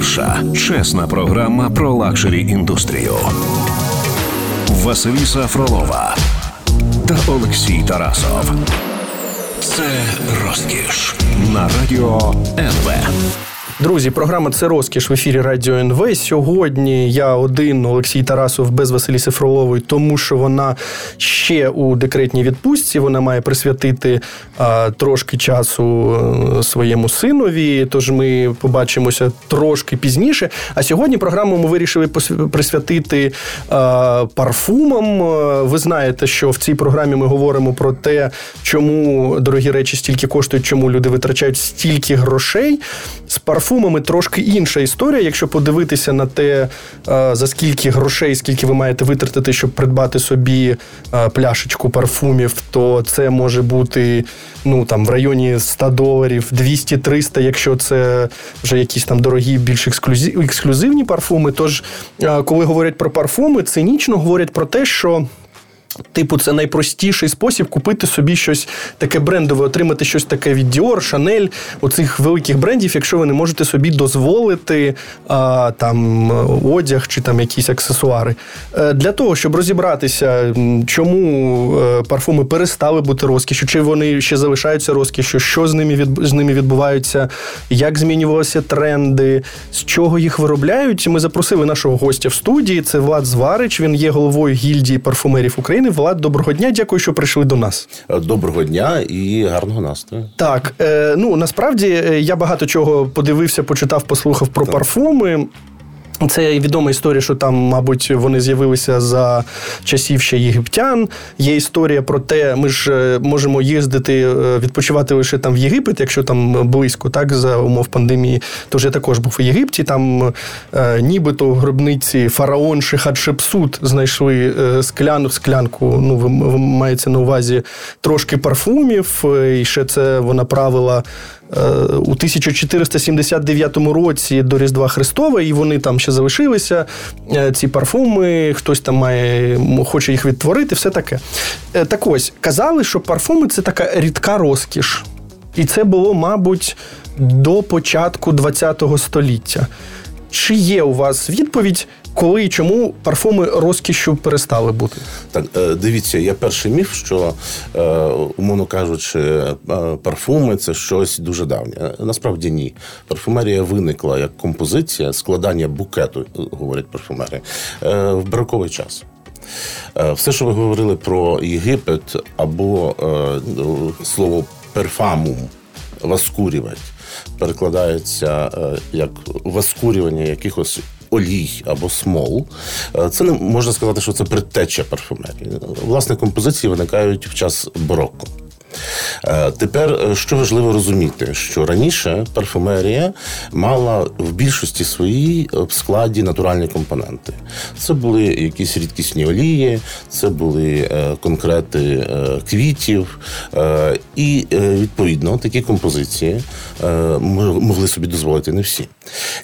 Перша чесна програма про luxury індустрію. Василіса Фролова та Олексій Тарасов. Це розкіш на радіо НВ. Друзі, програма це розкіш в ефірі Радіо НВ. Сьогодні я один Олексій Тарасов без Василіси Фролової, тому що вона ще у декретній відпустці. Вона має присвятити а, трошки часу е, своєму синові. Тож ми побачимося трошки пізніше. А сьогодні програму ми вирішили присвятити а, парфумам. Ви знаєте, що в цій програмі ми говоримо про те, чому дорогі речі стільки коштують, чому люди витрачають стільки грошей. З парфумами трошки інша історія. Якщо подивитися на те, за скільки грошей, скільки ви маєте витратити, щоб придбати собі пляшечку парфумів, то це може бути ну там в районі 100 доларів, 200-300, якщо це вже якісь там дорогі, більш ексклюзивні парфуми. Тож, коли говорять про парфуми, цинічно говорять про те, що. Типу, це найпростіший спосіб купити собі щось таке брендове, отримати щось таке від Dior, Chanel, оцих великих брендів, якщо ви не можете собі дозволити а, там одяг чи там якісь аксесуари. Е, для того, щоб розібратися, чому е, парфуми перестали бути розкішю, чи вони ще залишаються розкішю, що з ними від, з ними відбувається, як змінювалися тренди, з чого їх виробляють. Ми запросили нашого гостя в студії. Це Влад Зварич. Він є головою гільдії парфумерів України. України. Влад, доброго дня. Дякую, що прийшли до нас. Доброго дня і гарного настрою. Так, е, ну насправді е, я багато чого подивився, почитав, послухав про так. парфуми. Це відома історія, що там, мабуть, вони з'явилися за часів ще єгиптян. Є історія про те, ми ж е, можемо їздити, е, відпочивати лише там в Єгипет, якщо там близько, так за умов пандемії. Тож я також був у Єгипті. Там е, нібито в гробниці фараон Шихадшепсут знайшли е, скляну склянку. Ну, ви, маєте на увазі трошки парфумів, і ще це вона правила. У 1479 році до Різдва Христова, і вони там ще залишилися. Е, ці парфуми, хтось там має, хоче їх відтворити, все таке. Е, так ось казали, що парфуми це така рідка розкіш. І це було, мабуть, до початку ХХ століття. Чи є у вас відповідь, коли і чому парфуми розкішю перестали бути? Так, е, дивіться, я перший міф, що, е, умовно кажучи, е, парфуми це щось дуже давнє. Насправді ні. Парфумерія виникла як композиція, складання букету, говорять парфумери, в бароковий час. Все, що ви говорили про Єгипет або слово перфамум, воскурювати, перекладається як воскурювання якихось олій або смол. Е, це не можна сказати, що це предтеча парфумерії. Власне, композиції виникають в час барокко. Е, тепер е, що важливо розуміти, що раніше парфумерія мала в більшості своїй в складі натуральні компоненти. Це були якісь рідкісні олії, це були конкрети квітів, і відповідно такі композиції могли собі дозволити не всі.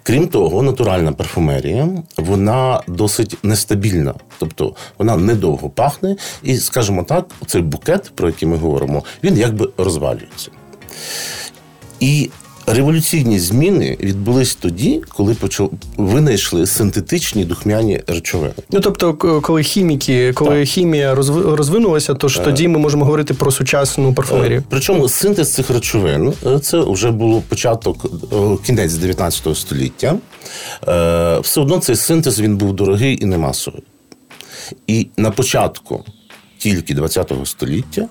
Крім того, натуральна парфумерія вона досить нестабільна, тобто вона недовго пахне, і, скажімо так, цей букет, про який ми говоримо, він якби розвалюється. І Революційні зміни відбулись тоді, коли почав винайшли синтетичні духмяні речовини. Ну тобто, коли хіміки, коли так. хімія розвинулася, то ж е. тоді ми можемо говорити про сучасну парфумерію. Е, причому синтез цих речовин е, це вже було початок кінець 19 століття. Все одно цей синтез він був дорогий і не масовий. І на початку тільки 20-го століття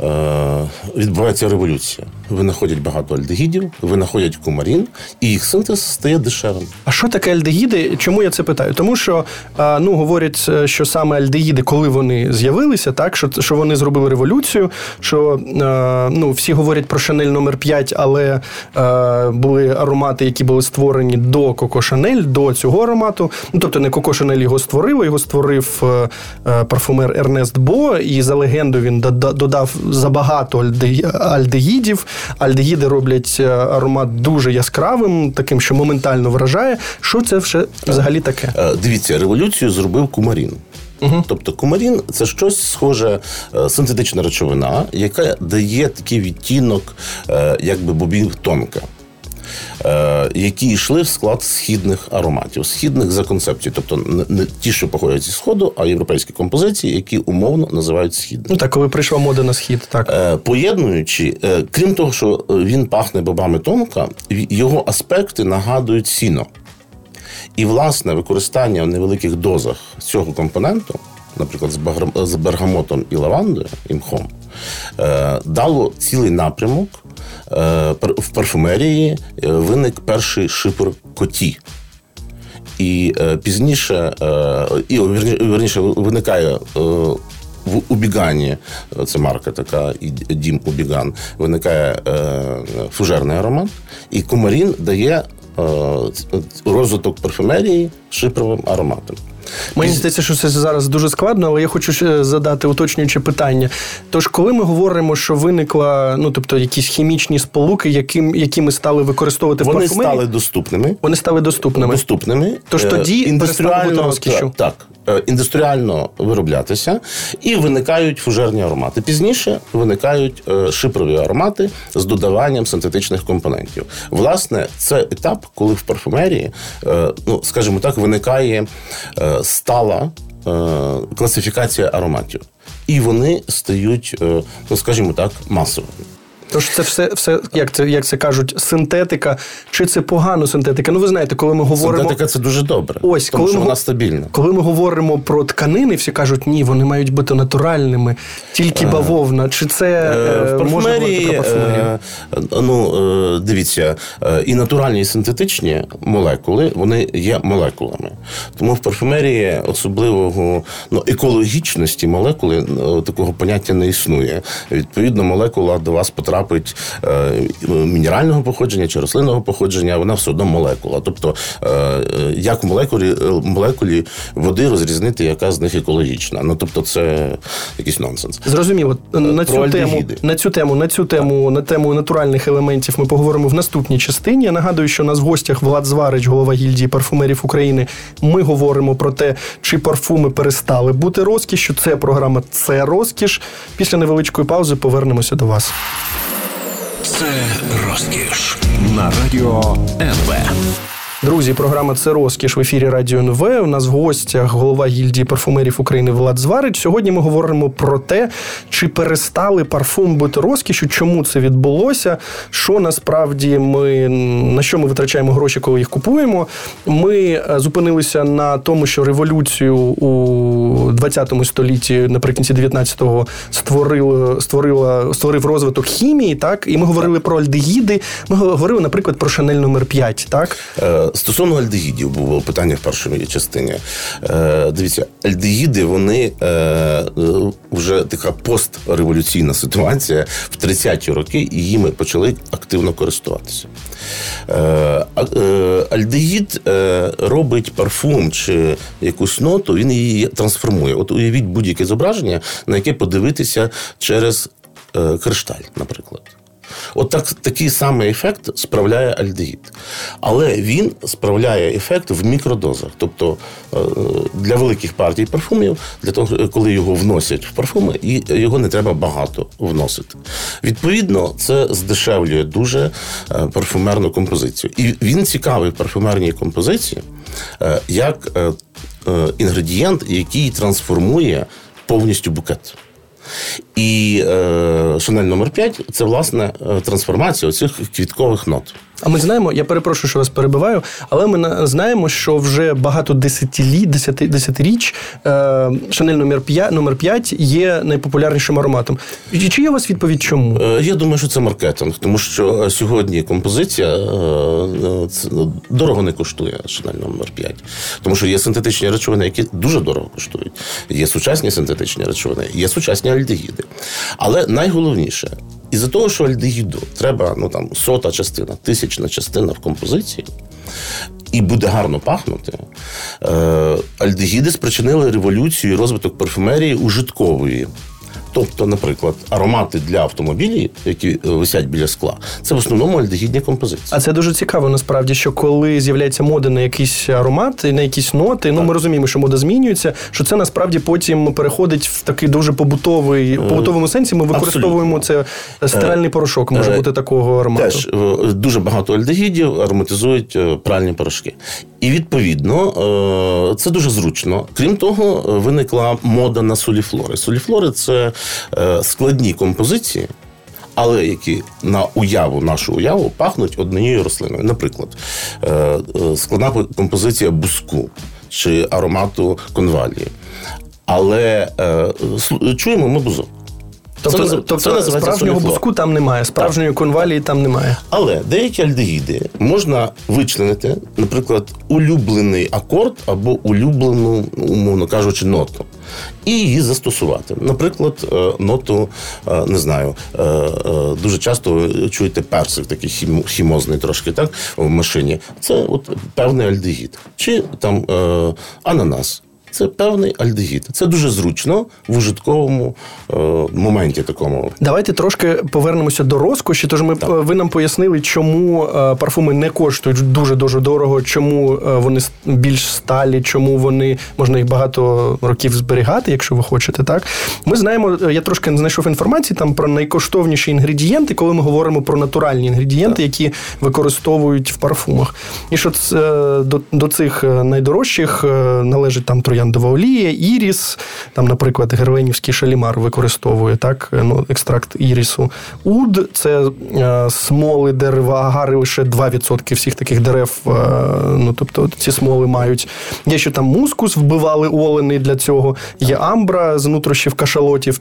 е, відбувається революція. Винаходять багато альдегідів, винаходять кумарін, і їх синтез стає дешевим. А що таке альдегіди? Чому я це питаю? Тому що е, ну говорять, е, що саме альдегіди, коли вони з'явилися, так що що вони зробили революцію. Що ну всі говорять про Шанель номер 5 але були аромати, які були створені до Коко Шанель, до цього аромату. Ну тобто не Коко Шанель його створив, його створив парфумер Ернест Бо і за легенду він додав забагато альдегідів. Альдегіди роблять е, аромат дуже яскравим, таким, що моментально вражає. Що це вже взагалі таке? Е, дивіться, революцію зробив Кумарін. Угу. Тобто кумарін це щось схоже е, синтетична речовина, яка дає такий відтінок, якби бобів тонка. Е, які йшли в склад східних ароматів, східних за концепцією, тобто не, ті, що походять зі сходу, а європейські композиції, які умовно називають східними. Ну так, коли прийшла мода на схід, так. Е, Поєднуючи, е, крім того, що він пахне бобами тонка, його аспекти нагадують сіно. І, власне, використання в невеликих дозах цього компоненту, наприклад, з, бергамотом і лавандою, і мхом, дало цілий напрямок. Е, В парфумерії е, виник перший шипер коті. І е, пізніше, е, і вірніше, виникає е, в Убігані, е, це марка така, і дім Убіган, виникає е, фужерний аромат, і Комарін дає е, розвиток парфюмерії шипровим ароматом. Мені здається, що це зараз дуже складно, але я хочу задати уточнююче питання. Тож, коли ми говоримо, що виникла, ну тобто якісь хімічні сполуки, яким, які ми стали використовувати в Вони стали доступними. вони стали доступними. доступними. Тож Е, тоді індустріально бути розкішшю. Так, так, е, індустріально вироблятися, і виникають фужерні аромати. Пізніше виникають е, шипрові аромати з додаванням синтетичних компонентів. Власне, це етап, коли в парфумерії, ну скажімо так, виникає стала е, класифікація ароматів. І вони стають, е, ну скажімо так, масовими. Тож це все, все як це як це кажуть, синтетика, чи це погано синтетика? Ну ви знаєте, коли ми говоримо Синтетика це дуже добре, Ось, тому коли що ми вона стабільна. Коли ми говоримо про тканини, всі кажуть, ні, вони мають бути натуральними, тільки бавовна. Чи це Е, е, В можна говорити про парфумерію? е, ну, е, дивіться, е, і натуральні, і синтетичні молекули, вони є молекулами. Тому в парфумерії особливого ну, екологічності молекули е, такого поняття не існує. Відповідно, молекула до вас потрапить е, мінерального походження чи рослинного походження, вона все одно молекула. Тобто, е, е, як в молекулі, молекулі води розрізнити, яка з них екологічна. Ну, тобто, це якийсь нонсенс. Зрозуміло, на цю про тему, альдегіди. на цю тему, на цю тему, на тему натуральних елементів ми поговоримо в наступній частині. Я нагадую, що у нас в гостях Влад Зварич, голова гільдії парфумерів України. Ми говоримо про те, чи парфуми перестали бути розкішю. Це програма Це розкіш. Після невеличкої паузи повернемося до вас. Це розкіш на радіо НВ. Друзі, програма це розкіш в ефірі Радіо НВ. У нас в гостях голова гільдії парфумерів України Влад Зварич. Сьогодні ми говоримо про те, чи перестали парфум бути розкішю, чому це відбулося, що насправді ми на що ми витрачаємо гроші, коли їх купуємо. Ми е, зупинилися на тому, що революцію у 20 столітті, наприкінці 19-го, створили, створила, створив розвиток хімії, так і ми говорили про альдегіди. Ми говорили, наприклад, про Шанель номер 5 так. Стосовно альдегідів було питання в першій частині. Е, Дивіться, альдегіди, вони е, вже така постреволюційна ситуація в 30-ті роки, і їми почали активно користуватися. Е, Альдегід робить парфум чи якусь ноту, він її трансформує. От уявіть будь-яке зображення, на яке подивитися через кришталь, наприклад. От так, такий самий ефект справляє альдегід. Але він справляє ефект в мікродозах. Тобто е, для великих партій парфумів, для того, коли його вносять в парфуми, і його не треба багато вносити. Відповідно, це здешевлює дуже е, парфумерну композицію. І він цікавий в парфумерній композиції е, як інгредієнт, який трансформує повністю букет. І е, Шанель номер 5 це власне е, трансформація оцих квіткових нот. А ми знаємо, я перепрошую, що вас перебиваю, але ми на- знаємо, що вже багато десятиліть, десяти, десятиріч е, Шанель номер 5, номер 5 є найпопулярнішим ароматом. Чи є у вас відповідь чому? Е, Я думаю, що це маркетинг, тому що е, сьогодні композиція е, це, ну, дорого не коштує Шанель номер 5. Тому що є синтетичні речовини, які дуже дорого коштують. Є сучасні синтетичні речовини, є сучасні альдегіди. Але найголовніше, із-за того, що альдегіду треба ну, там, сота частина, тисячна частина в композиції. І буде гарно пахнути. Е, альдегіди спричинили революцію і розвиток парфумерії ужиткової. Тобто, наприклад, аромати для автомобілів, які е, висять біля скла, це в основному альдегідні композиції. А це дуже цікаво, насправді, що коли з'являється мода на якийсь аромат, на якісь ноти, ну ми розуміємо, що мода змінюється, що це насправді потім переходить в такий дуже побутовий, побутовому сенсі. Ми використовуємо це стиральний порошок, може Е, бути такого аромату. Теж е, дуже багато альдегідів ароматизують е, пральні порошки. І відповідно е, це дуже зручно. Крім того, е, виникла мода на соліфлори. Соліфлори це е, складні композиції. Але які на уяву, нашу уяву, пахнуть однією рослиною. Наприклад, складна композиція буску чи аромату конвалії. Але чуємо ми бузок. Тобто, Це тобто це називається справжнього соліфлор. буску там немає, справжньої конвалії там немає. Але деякі альдегіди можна вичленити, наприклад, улюблений акорд або улюблену, умовно кажучи, ноту. І її застосувати. Наприклад, е, ноту, е, не знаю, е, дуже часто чуєте персик, такий хім- хімозний трошки, так, в машині. Це от певний альдегід. Чи там ананас. Це певний альдегід. Це дуже зручно в ужитковому е, моменті такому. Давайте трошки повернемося до розкоші. Тож ми Так. е, ви нам пояснили, чому е, парфуми не коштують дуже дуже дорого, чому е, вони більш сталі, чому вони можна їх багато років зберігати, якщо ви хочете. Так ми знаємо. Я трошки знайшов інформації там про найкоштовніші інгредієнти, коли ми говоримо про натуральні інгредієнти, які використовують в парфумах. І що це до, до цих найдорожчих належить там трояндова олія, іріс, там, наприклад, гервенівський шалімар використовує так, е, ну, екстракт ірісу. Уд це е, смоли дерева, агари лише 2% всіх таких дерев. Е, ну, тобто ці смоли мають. Є що там мускус, вбивали олени для цього. Є амбра з нутрощів кашалотів.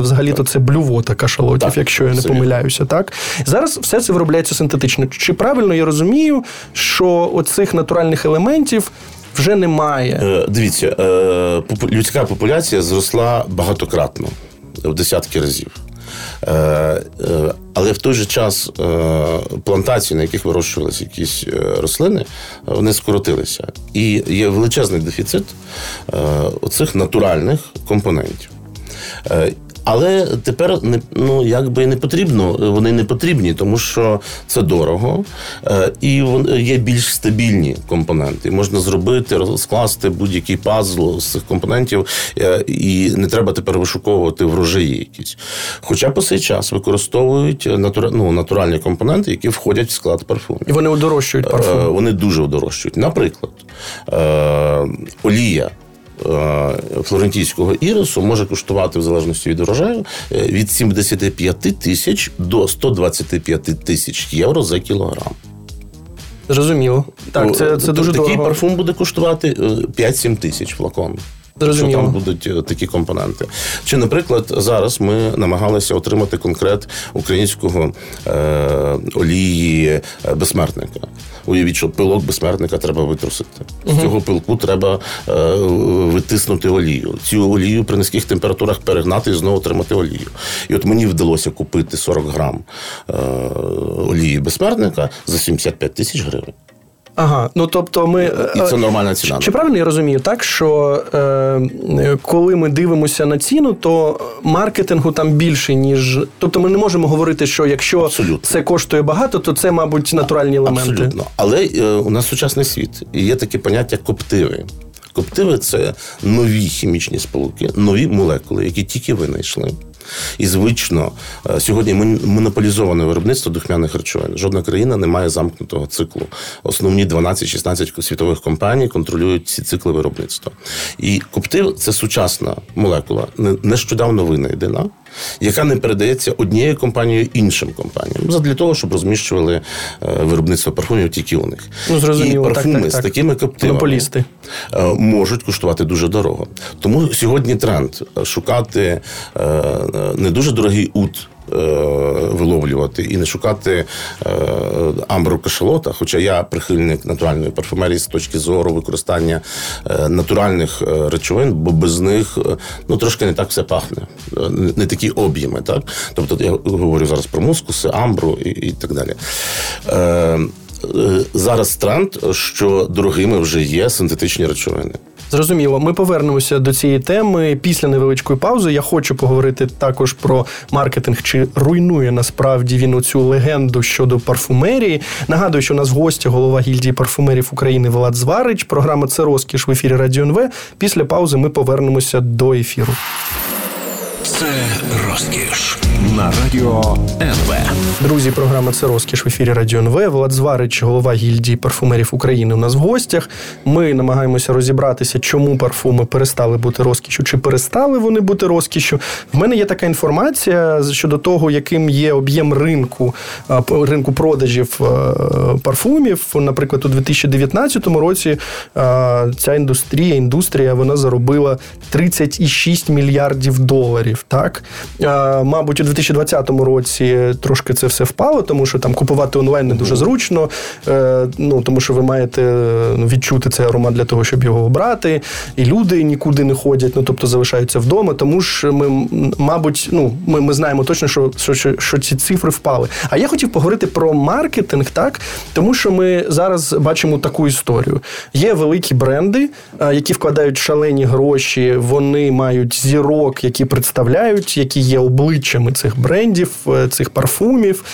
Взагалі-то це блювота кашалотів, Так, якщо я не помиляюся. Так зараз все це виробляється синтетично. Чи правильно я розумію, що оцих натуральних елементів вже немає? Е, Дивіться, е, людська популяція зросла багатократно в десятки разів. Е, Але в той же час плантації, на яких вирощувалися якісь рослини, вони скоротилися. І є величезний дефіцит оцих натуральних компонентів. Але тепер не ну якби не потрібно, вони не потрібні, тому що це дорого е, і є більш стабільні компоненти. Можна зробити, розкласти будь-який пазл з цих компонентів, е, і не треба тепер вишуковувати врожаї якісь. Хоча по цей час використовують натура, ну, натуральні компоненти, які входять в склад парфумів. І вони удорожчують Е, парфум. Вони дуже удорожчують. Наприклад, олія. Е, Флорентійського ірису може коштувати в залежності від урожаю е, від 75 тисяч до 125 тисяч євро за кілограм. Зрозуміло. Так, це, це дуже Такий дорого. парфум буде коштувати е, 5-7 тисяч флакон. Зрозуміло. Що там будуть е, такі компоненти. Чи, наприклад, зараз ми намагалися отримати конкрет українського е, олії е, безсмертника. Уявіть, що пилок безсмертника треба витрусити. З цього пилку треба е, витиснути олію. Цю олію при низьких температурах перегнати і знову отримати олію. І от мені вдалося купити 40 грам е, олії безсмертника за 75 тисяч гривень. Ага, ну тобто ми. І е, це нормальна ціна. Чи правильно я розумію, так що е, е, коли ми дивимося на ціну, то маркетингу там більше, ніж. Тобто ми не можемо говорити, що якщо Абсолютно. це коштує багато, то це, мабуть, натуральні елементи. Абсолютно. Але е, у нас сучасний світ. І є таке поняття коптиви. Коптиви це нові хімічні сполуки, нові молекули, які тільки винайшли. І звично е, сьогодні мон- монополізоване виробництво духмяних речовин. Жодна країна не має замкнутого циклу. Основні 12-16 світових компаній контролюють ці цикли виробництва. І коптив це сучасна молекула, не- нещодавно винайдена, яка не передається однією компанією іншим компаніям. Для того, щоб розміщували е, виробництво парфумів тільки у них. Ну, зрозуміло, І парфуми так, так, з такими коптивами Монополісти. е, можуть коштувати дуже дорого. Тому сьогодні тренд шукати е, не дуже дорогий ут. Виловлювати і не шукати амбру кашалота, хоча я прихильник натуральної парфумерії з точки зору використання натуральних речовин, бо без них ну трошки не так все пахне, не, такі об'єми. Так? Тобто я говорю зараз про мускуси, амбру і, і так далі. Е, е, Зараз тренд, що дорогими вже є синтетичні речовини. Зрозуміло, ми повернемося до цієї теми після невеличкої паузи. Я хочу поговорити також про маркетинг, чи руйнує насправді він оцю легенду щодо парфумерії. Нагадую, що у нас в гості голова гільдії парфумерів України Влад Зварич. Програма це розкіш в ефірі Радіо НВ. Після паузи ми повернемося до ефіру. Це розкіш на радіо НВ. Друзі, програма це розкіш в ефірі Радіо НВ. Влад Зварич, голова гільдії парфумерів України. У нас в гостях. Ми намагаємося розібратися, чому парфуми перестали бути розкішю, чи перестали вони бути розкішю. В мене є така інформація щодо того, яким є об'єм ринку ринку продажів парфумів. Наприклад, у 2019 році ця індустрія, індустрія вона заробила 36 мільярдів доларів. Так, А, мабуть, у 2020 році трошки це все впало, тому що там купувати онлайн не дуже зручно. Е, Ну тому що ви маєте ну, відчути цей аромат для того, щоб його обрати. І люди нікуди не ходять, ну тобто залишаються вдома. Тому ж ми, мабуть, ну ми, ми знаємо точно, що, що, що, що ці цифри впали. А я хотів поговорити про маркетинг, так тому що ми зараз бачимо таку історію. Є великі бренди, е, які вкладають шалені гроші. Вони мають зірок, які представляють, які є обличчями цих брендів, е, цих парфумів.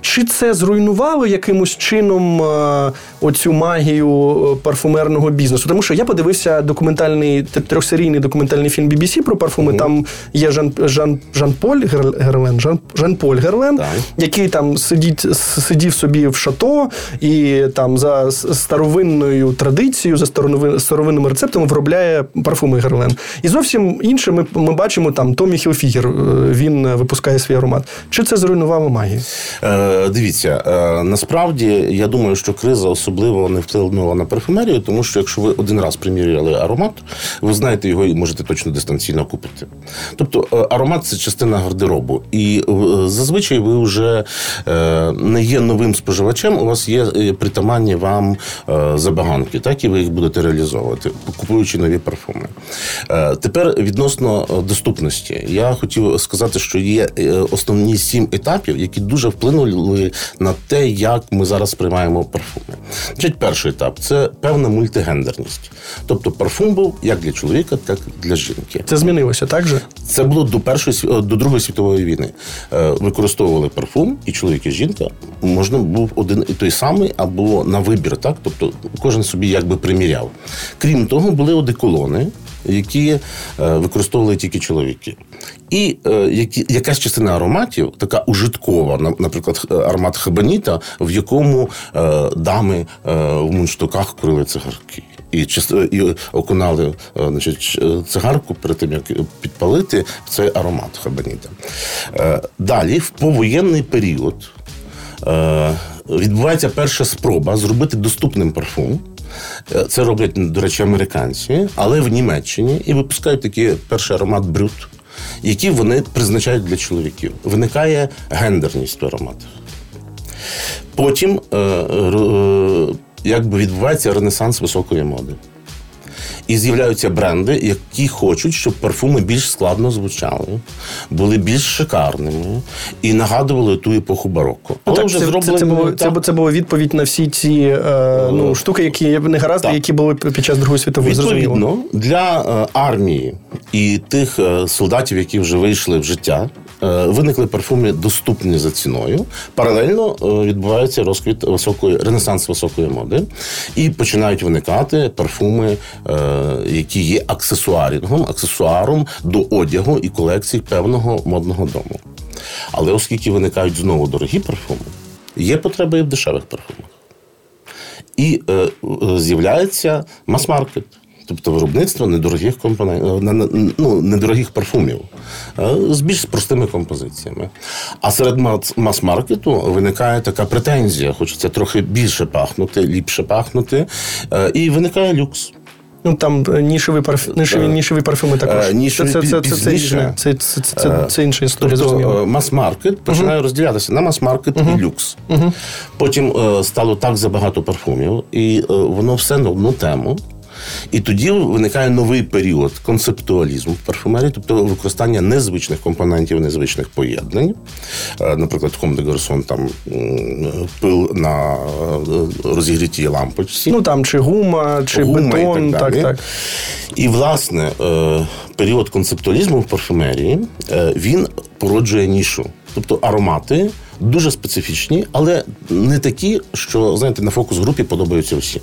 Чи це зруйнувало якимось чином е, оцю магію е, парфумерного бізнесу? Тому що я подивився документальний трьохсерійний документальний фільм BBC про парфуми. Там є Жан Жан Жан Поль Герлен, Жан Жан Поль Герлен, Так. який там сидіть, сидів собі в шато і там за старовинною традицією, за старовин- старовинними рецептами виробляє парфуми Герлен. І зовсім інше ми, ми бачимо там Томі Хілфігер. е, Він випускає свій аромат. Чи це зруйнувало магію? Е, дивіться, е, насправді я думаю, що криза особливо не вплинула на парфумерію, тому що якщо ви один раз приміряли аромат, ви знаєте його і можете точно дистанційно купити. Тобто е, аромат це частина гардеробу, і е, зазвичай ви вже е, не є новим споживачем. У вас є е, притаманні вам е, забаганки, так і ви їх будете реалізовувати, купуючи нові парфуми. Е, Тепер відносно е, доступності, я хотів сказати, що є е, основні сім етапів, які дуже вплинули на те, як ми зараз сприймаємо парфуми. Значить, перший етап це певна мультигендерність. Тобто парфум був як для чоловіка, так і для жінки. Це змінилося, так же? Це було до першої до Другої світової війни. Е, Використовували парфум, і чоловік і жінка можна був один і той самий, або на вибір, так тобто кожен собі якби приміряв. Крім того, були одеколони, які е, використовували тільки чоловіки. І е, якась частина ароматів, така ужиткова, наприклад, аромат хабаніта, в якому е, дами е, в мундштуках курили цигарки. І, і окунали е, значить, е, цигарку перед тим, як підпалити цей аромат хабаніта. Е, Далі, в повоєнний період, е, відбувається перша спроба зробити доступним парфум. Е, Це роблять, до речі, американці, але в Німеччині і випускають такий перший аромат брют, який вони призначають для чоловіків. Виникає гендерність в ароматах. Потім е, е, якби відбувається ренесанс високої моди. І з'являються бренди, які хочуть, щоб парфуми більш складно звучали, були більш шикарними і нагадували ту епоху бароко. Ну, так, вже це, це, це, було, так. це, бу- це була відповідь на всі ці е, ну, штуки, які не гаразди, Так. які були під час Другої світової. Зрозуміло. Для е, армії і тих е, солдатів, які вже вийшли в життя, е, виникли парфуми доступні за ціною. Паралельно е, відбувається розквіт високої ренесанс високої моди, і починають виникати парфуми, е, які є аксесуарінгом, аксесуаром до одягу і колекцій певного модного дому. Але оскільки виникають знову дорогі парфуми, є потреба і в дешевих парфумах. І е, е, з'являється мас-маркет. Тобто виробництво недорогих компонентів, ну, недорогих парфумів е, з більш простими композиціями. А серед мас- мас-маркету виникає така претензія, хочеться трохи більше пахнути, ліпше пахнути, е, і виникає люкс. Ну там е, нішеві парф... нішеві, Е, нішеві парфюми також. е, нішеві це, це, це, це, це, це, це, це, інша історія, Тобто мас-маркет починає розділятися на мас-маркет і люкс. Потім е, стало так забагато парфумів, і е, воно все на одну тему. І тоді виникає новий період концептуалізму в парфумерії, тобто використання незвичних компонентів, незвичних поєднань. Е, Наприклад, Ком де Гарсон там пил на е, розігрітій лампочці. Ну там чи гума, чи Гума і бетон, так так, так. І, власне, е, період концептуалізму в парфумерії він породжує нішу. Тобто аромати дуже специфічні, але не такі, що знаєте, на фокус групі подобаються всім.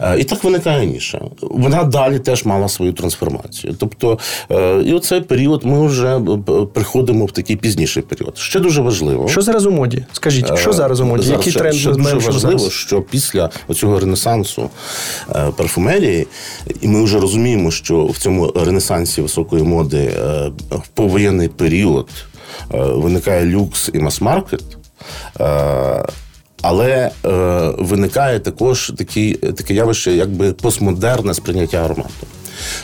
Е, І так виникає ніша. Вона далі теж мала свою трансформацію. Тобто, е, і оцей період ми вже е, приходимо в такий пізніший період. Ще дуже важливо. Що зараз у моді? Скажіть, що зараз у моді? Зараз Який тренд ще дуже що важливо, зараз? що після цього ренесансу парфумерії, і ми вже розуміємо, що в цьому ренесансі високої моди в повоєнний період виникає люкс і мас-маркет. Але е, виникає також такі, таке явище, якби постмодерне сприйняття аромату.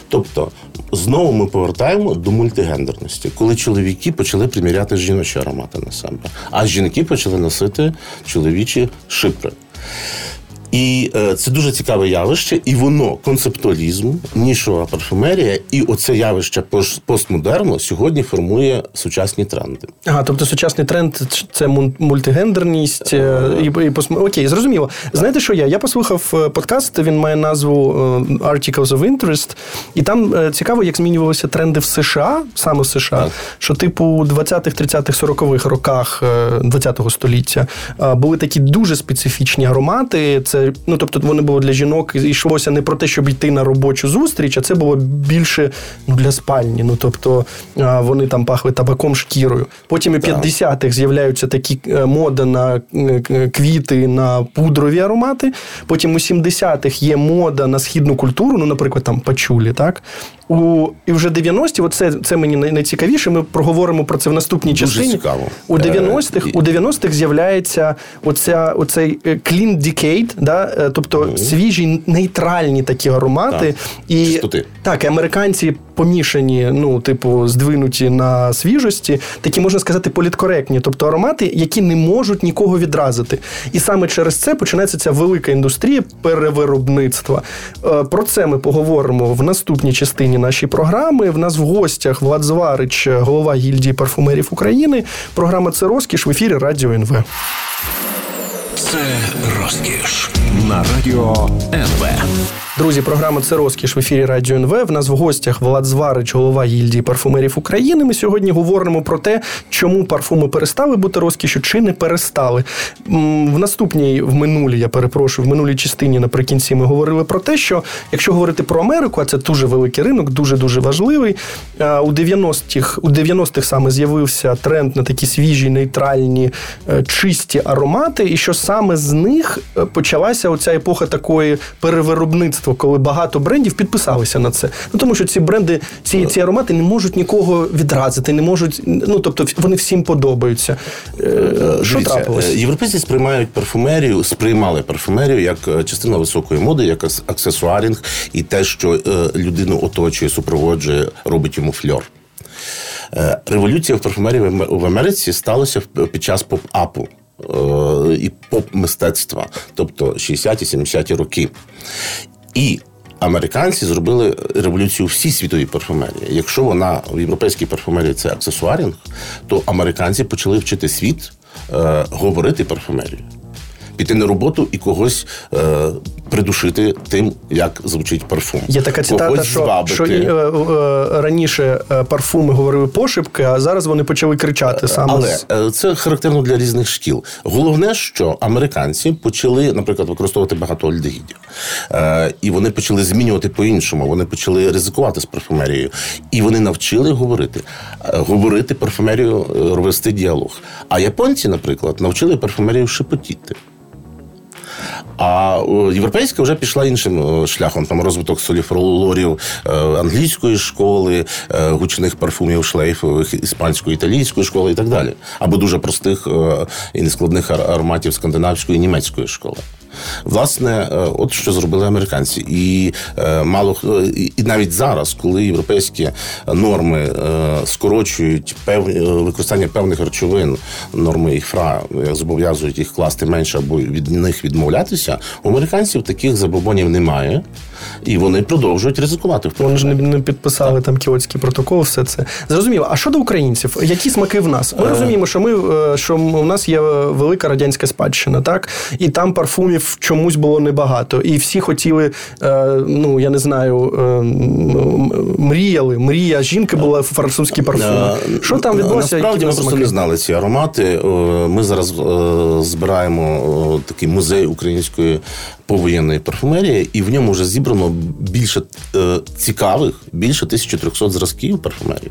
Тобто, знову ми повертаємо до мультигендерності, коли чоловіки почали приміряти жіночі аромати на себе, а жінки почали носити чоловічі шипри. І е, це дуже цікаве явище, і воно концептуалізм, нішова парфумерія, і оце явище постмодерну сьогодні формує сучасні тренди. Ага, тобто сучасний тренд це мультигендерність е, і, і посм- Окей, зрозуміло. Знаєте, що я? Я послухав е, подкаст, він має назву Articles of Interest, і там цікаво, як змінювалися тренди в США, саме в США, Так. що, типу, у 20-х, 30-х, 40-х роках е, 20-го століття були такі дуже специфічні аромати. Це, ну, тобто, вони були для жінок, і йшлося не про те, щоб йти на робочу зустріч, а це було більше ну, для спальні. Ну, тобто, е, вони там пахли табаком шкірою. Потім і 50-х з'являються такі моди мода на е, квіти, на пудрові аромати. Потім у 70-х є мода на східну культуру, ну, наприклад, там пачулі, так? У, і вже 90-ті, от це, це мені найцікавіше. Ми проговоримо про це в наступній Дуже частині. цікаво. У Е, 90-х, у 90-х з'являється оця, оцей е, clean decade, да? е, тобто свіжі нейтральні такі аромати. Так, І, чистоти. так, і американці помішані, ну, типу, здвинуті на свіжості, такі можна сказати, політкоректні, тобто аромати, які не можуть нікого відразити. І саме через це починається ця велика індустрія перевиробництва. Е, Про це ми поговоримо в наступній частині нашої програми. В нас в гостях Влад Зварич, голова гільдії парфумерів України. Програма це розкіш в ефірі Радіо НВ. Це розкіш на радіо НВ. Друзі, програма це розкіш в ефірі Радіо НВ. В нас в гостях Влад Зварич, голова гільдії парфумерів України. Ми сьогодні говоримо про те, чому парфуми перестали бути розкішю чи не перестали. В наступній, в минулій, я перепрошую, в минулій частині наприкінці ми говорили про те, що якщо говорити про Америку, а це дуже великий ринок, дуже дуже важливий. е, У 90-х, у 90-х саме з'явився тренд на такі свіжі, нейтральні, е, чисті аромати, і що саме з них е, почалася оця епоха такої перевиробництва, коли багато брендів підписалися на це. Ну тому що ці бренди, ці, ці аромати не можуть нікого відразити, не можуть. Ну тобто, вони всім подобаються. Е, Що Дивіться, трапилось? е, Європейці сприймають парфумерію, сприймали парфумерію як частину високої моди, як аксесуарінг і те, що людину оточує, супроводжує, робить йому фльор. Революція в парфумерії в Америці сталася під час поп-арту. І поп-мистецтва, тобто 60-70-ті роки. І американці зробили революцію всій світовій парфумерії. Якщо вона в європейській парфумерії це accessoring, то американці почали вчити світ е, говорити парфумерію. Піти на роботу і когось е, придушити тим, як звучить парфум. Є така цитата, Когось що, звабити. що і, е, е, раніше е, парфуми говорили пошепки, а зараз вони почали кричати саме. Але е, це характерно для різних шкіл. Головне, що американці почали, наприклад, використовувати багато альдегідів. Е, і вони почали змінювати по-іншому. Вони почали ризикувати з парфумерією. І вони навчили говорити. Е, Говорити парфумерію, е, вести діалог. А японці, наприклад, навчили парфумерію шепотіти. А європейська вже пішла іншим е, шляхом. Там розвиток соліфролорів е, англійської школи, е, гучних парфумів шлейфових іспанської, італійської школи і так далі. Або дуже простих е, і нескладних ар- ароматів скандинавської і німецької школи. Власне, е, от що зробили американці, і е, мало і навіть зараз, коли європейські норми е, скорочують певні використання певних речовин, норми їх ФРА зобов'язують їх класти менше або від них відмовлятися. У американців таких забобонів немає. І вони продовжують ризикувати. Вони ж не, не підписали там кіотський протокол, все це зрозуміло. А щодо українців, які смаки в нас? Ми розуміємо, що ми е, що у нас є велика радянська спадщина, так і там парфумів чомусь було небагато, і всі хотіли, е, ну я не знаю, е, мріяли. Мрія жінки була французький парфум. Е, Що там відбулося? Насправді ми в просто смаки? не знали ці аромати. Е, Ми зараз е, збираємо е, такий музей української повоєнної парфумерії, і в ньому вже зібрано більше е, цікавих, більше 1300 зразків парфумерії.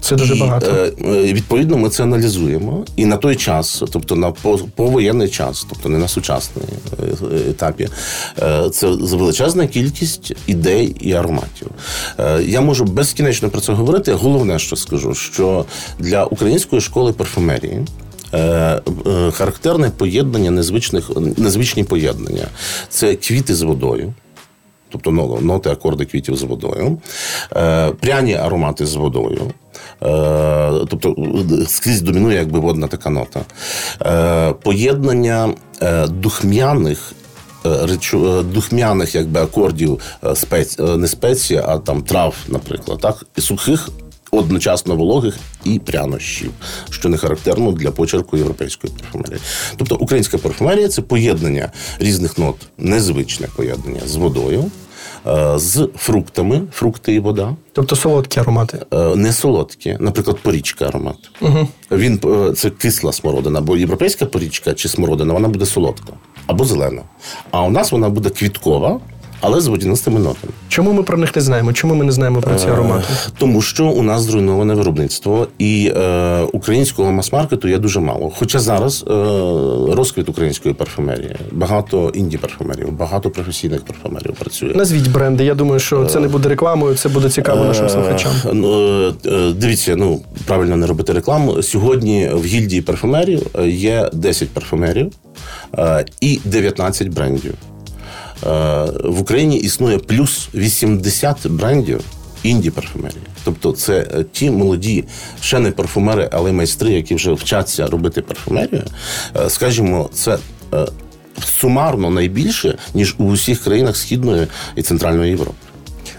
Це дуже І, багато. е, е, Відповідно, ми це аналізуємо. І на той час, тобто на повоєнний час, тобто не на сучасний е, етапі, е, це величезна кількість ідей і ароматів. Е, Я можу безкінечно про це говорити. Головне, що скажу, що для української школи парфумерії. е, е, Характерне поєднання незвичних незвичні поєднання. Це квіти з водою, тобто ноти, акорди квітів з водою, е, пряні аромати з водою. Е, тобто скрізь домінує якби водна така нота. Е, поєднання духмяних. речу- Духмяних якби акордів спец, не спеції, а там трав, наприклад, так, і сухих, одночасно вологих і прянощів, що не характерно для почерку європейської парфумерії. Тобто українська парфумерія це поєднання різних нот, незвичне поєднання з водою, з фруктами, фрукти і вода. Тобто солодкі аромати. Е, Не солодкі, наприклад, порічка аромат. Угу. Він е, це кисла смородина, бо європейська порічка чи смородина вона буде солодка або зелена. А у нас вона буде квіткова, але з водянистими нотами. Чому ми про них не знаємо? Чому ми не знаємо про ці аромати? Е, Тому що у нас зруйноване виробництво, і е, українського мас-маркету є дуже мало. Хоча зараз е, розквіт української парфумерії, багато інді парфумерів, багато професійних парфумерів працює. Назвіть бренди. Я думаю, що це не буде рекламою, це буде цікаво нашим Е, слухачам. ну, е, е, Дивіться, ну правильно не робити рекламу. Сьогодні в гільдії парфумерів є 10 парфумерів і 19 брендів. Е, В Україні існує плюс 80 брендів інді парфумерії. Тобто, це е, ті молоді, ще не парфумери, але майстри, які вже вчаться робити парфумерію. Е, Скажімо, це. Сумарно найбільше ніж у усіх країнах Східної і Центральної Європи.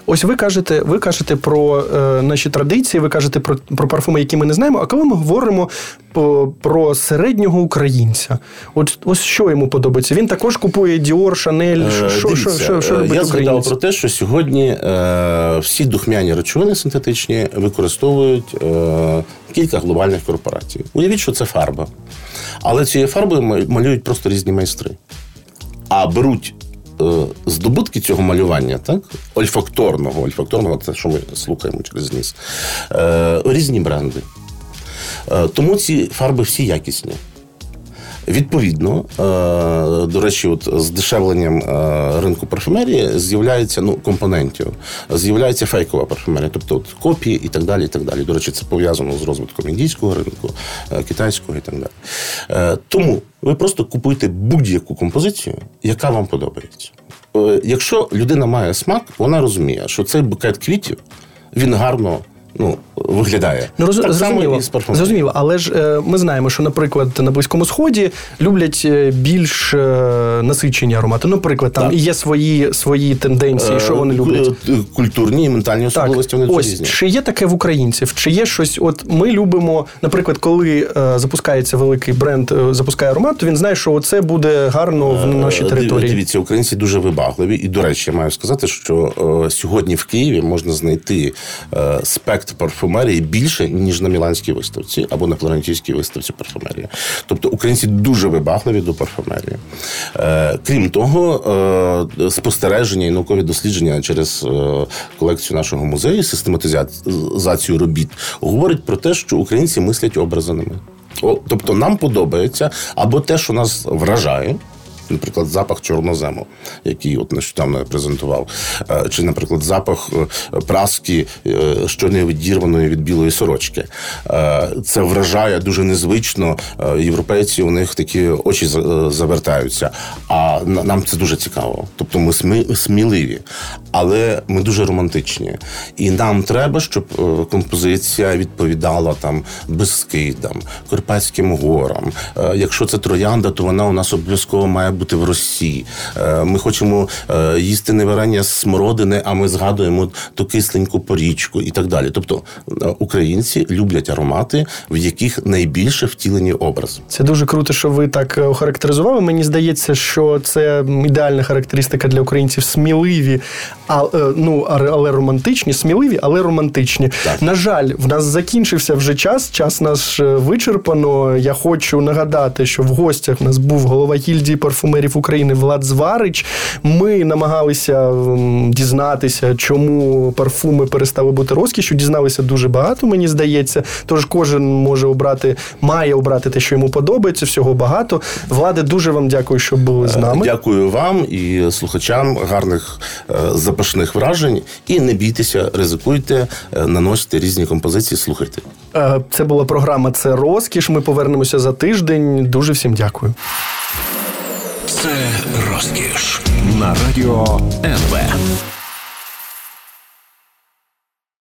Ось ви кажете, ви кажете про е, наші традиції, ви кажете про, про парфуми, які ми не знаємо. А коли ми говоримо по, про середнього українця, от ось що йому подобається? Він також купує Chanel, Е, що, що, що, що е, робить Я згадав про те, що сьогодні е, всі духмяні речовини синтетичні використовують е, кілька глобальних корпорацій. Уявіть, що це фарба. Але цією фарбою малюють просто різні майстри. А беруть е, здобутки цього малювання, так? Ольфакторного, ольфакторного це що ми слухаємо через ніс. Е, різні бренди. Е, тому ці фарби всі якісні. Відповідно, е, до речі, от з дешевленням е, ринку парфумерії з'являється ну, компонентів, з'являється фейкова парфумерія, тобто от, копії і так далі. і так далі. До речі, це пов'язано з розвитком індійського ринку, е, китайського і так далі. Тому ви просто купуєте будь-яку композицію, яка вам подобається. Якщо людина має смак, вона розуміє, що цей букет квітів він гарно ну, виглядає. Ну, роз, так само зрозуміло, і зрозуміло, але ж е, ми знаємо, що, наприклад, на Близькому Сході люблять е, більш е, насичені аромати. Наприклад, там Так. і є свої, свої тенденції, що вони Е, люблять. е, Культурні і ментальні Так, особливості вони дуже ось різні. чи є таке в українців? Чи є щось? От ми любимо, наприклад, коли е, запускається великий бренд, е, запускає аромат, то він знає, що це буде гарно в нашій території. Дивіться, українці дуже вибагливі. І, до речі, я маю сказати, що е, сьогодні в Києві можна знайти е, спектр парфумерії більше, ніж на Міланській виставці або на Флорентійській виставці парфумерії. Тобто українці дуже вибагливі до парфумерії. Е, крім того, е, спостереження і наукові дослідження через е, колекцію нашого музею, систематизацію робіт, говорить про те, що українці мислять образами. Тобто нам подобається або те, що нас вражає. Наприклад, запах чорнозему, який от нещодавно я презентував, Е, чи, наприклад, запах е, праски, е, що не відірваної від білої сорочки. Це вражає дуже незвично. Європейці у них такі очі завертаються. А нам це дуже цікаво. Тобто ми смі- сміливі, але ми дуже романтичні. І нам треба, щоб композиція відповідала там Бескидам, Карпатським горам. Якщо це троянда, то вона у нас обов'язково має бути в Росії. Е, Ми хочемо е, їсти не варення з смородини, а ми згадуємо ту кисленьку порічку і так далі. Тобто е, українці люблять аромати, в яких найбільше втілені образи. Це дуже круто, що ви так охарактеризували. Мені здається, що це ідеальна характеристика для українців сміливі, а, ну, але романтичні, сміливі, але романтичні. Так. На жаль, в нас закінчився вже час. Час наш вичерпано. Я хочу нагадати, що в гостях в нас був голова гільдії парфумерів України Влад Зварич. Ми намагалися дізнатися, чому парфуми перестали бути розкішю. Дізналися дуже багато, мені здається. Тож кожен може обрати, має обрати те, що йому подобається. Всього багато. Владе, дуже вам дякую, що були з нами. Дякую вам і слухачам гарних е, запашних вражень. І не бійтеся, ризикуйте, е, наносьте різні композиції, слухайте. Е, Це була програма Це розкіш. Ми повернемося за тиждень. Дуже всім дякую. Це розкіш на радіо НВ.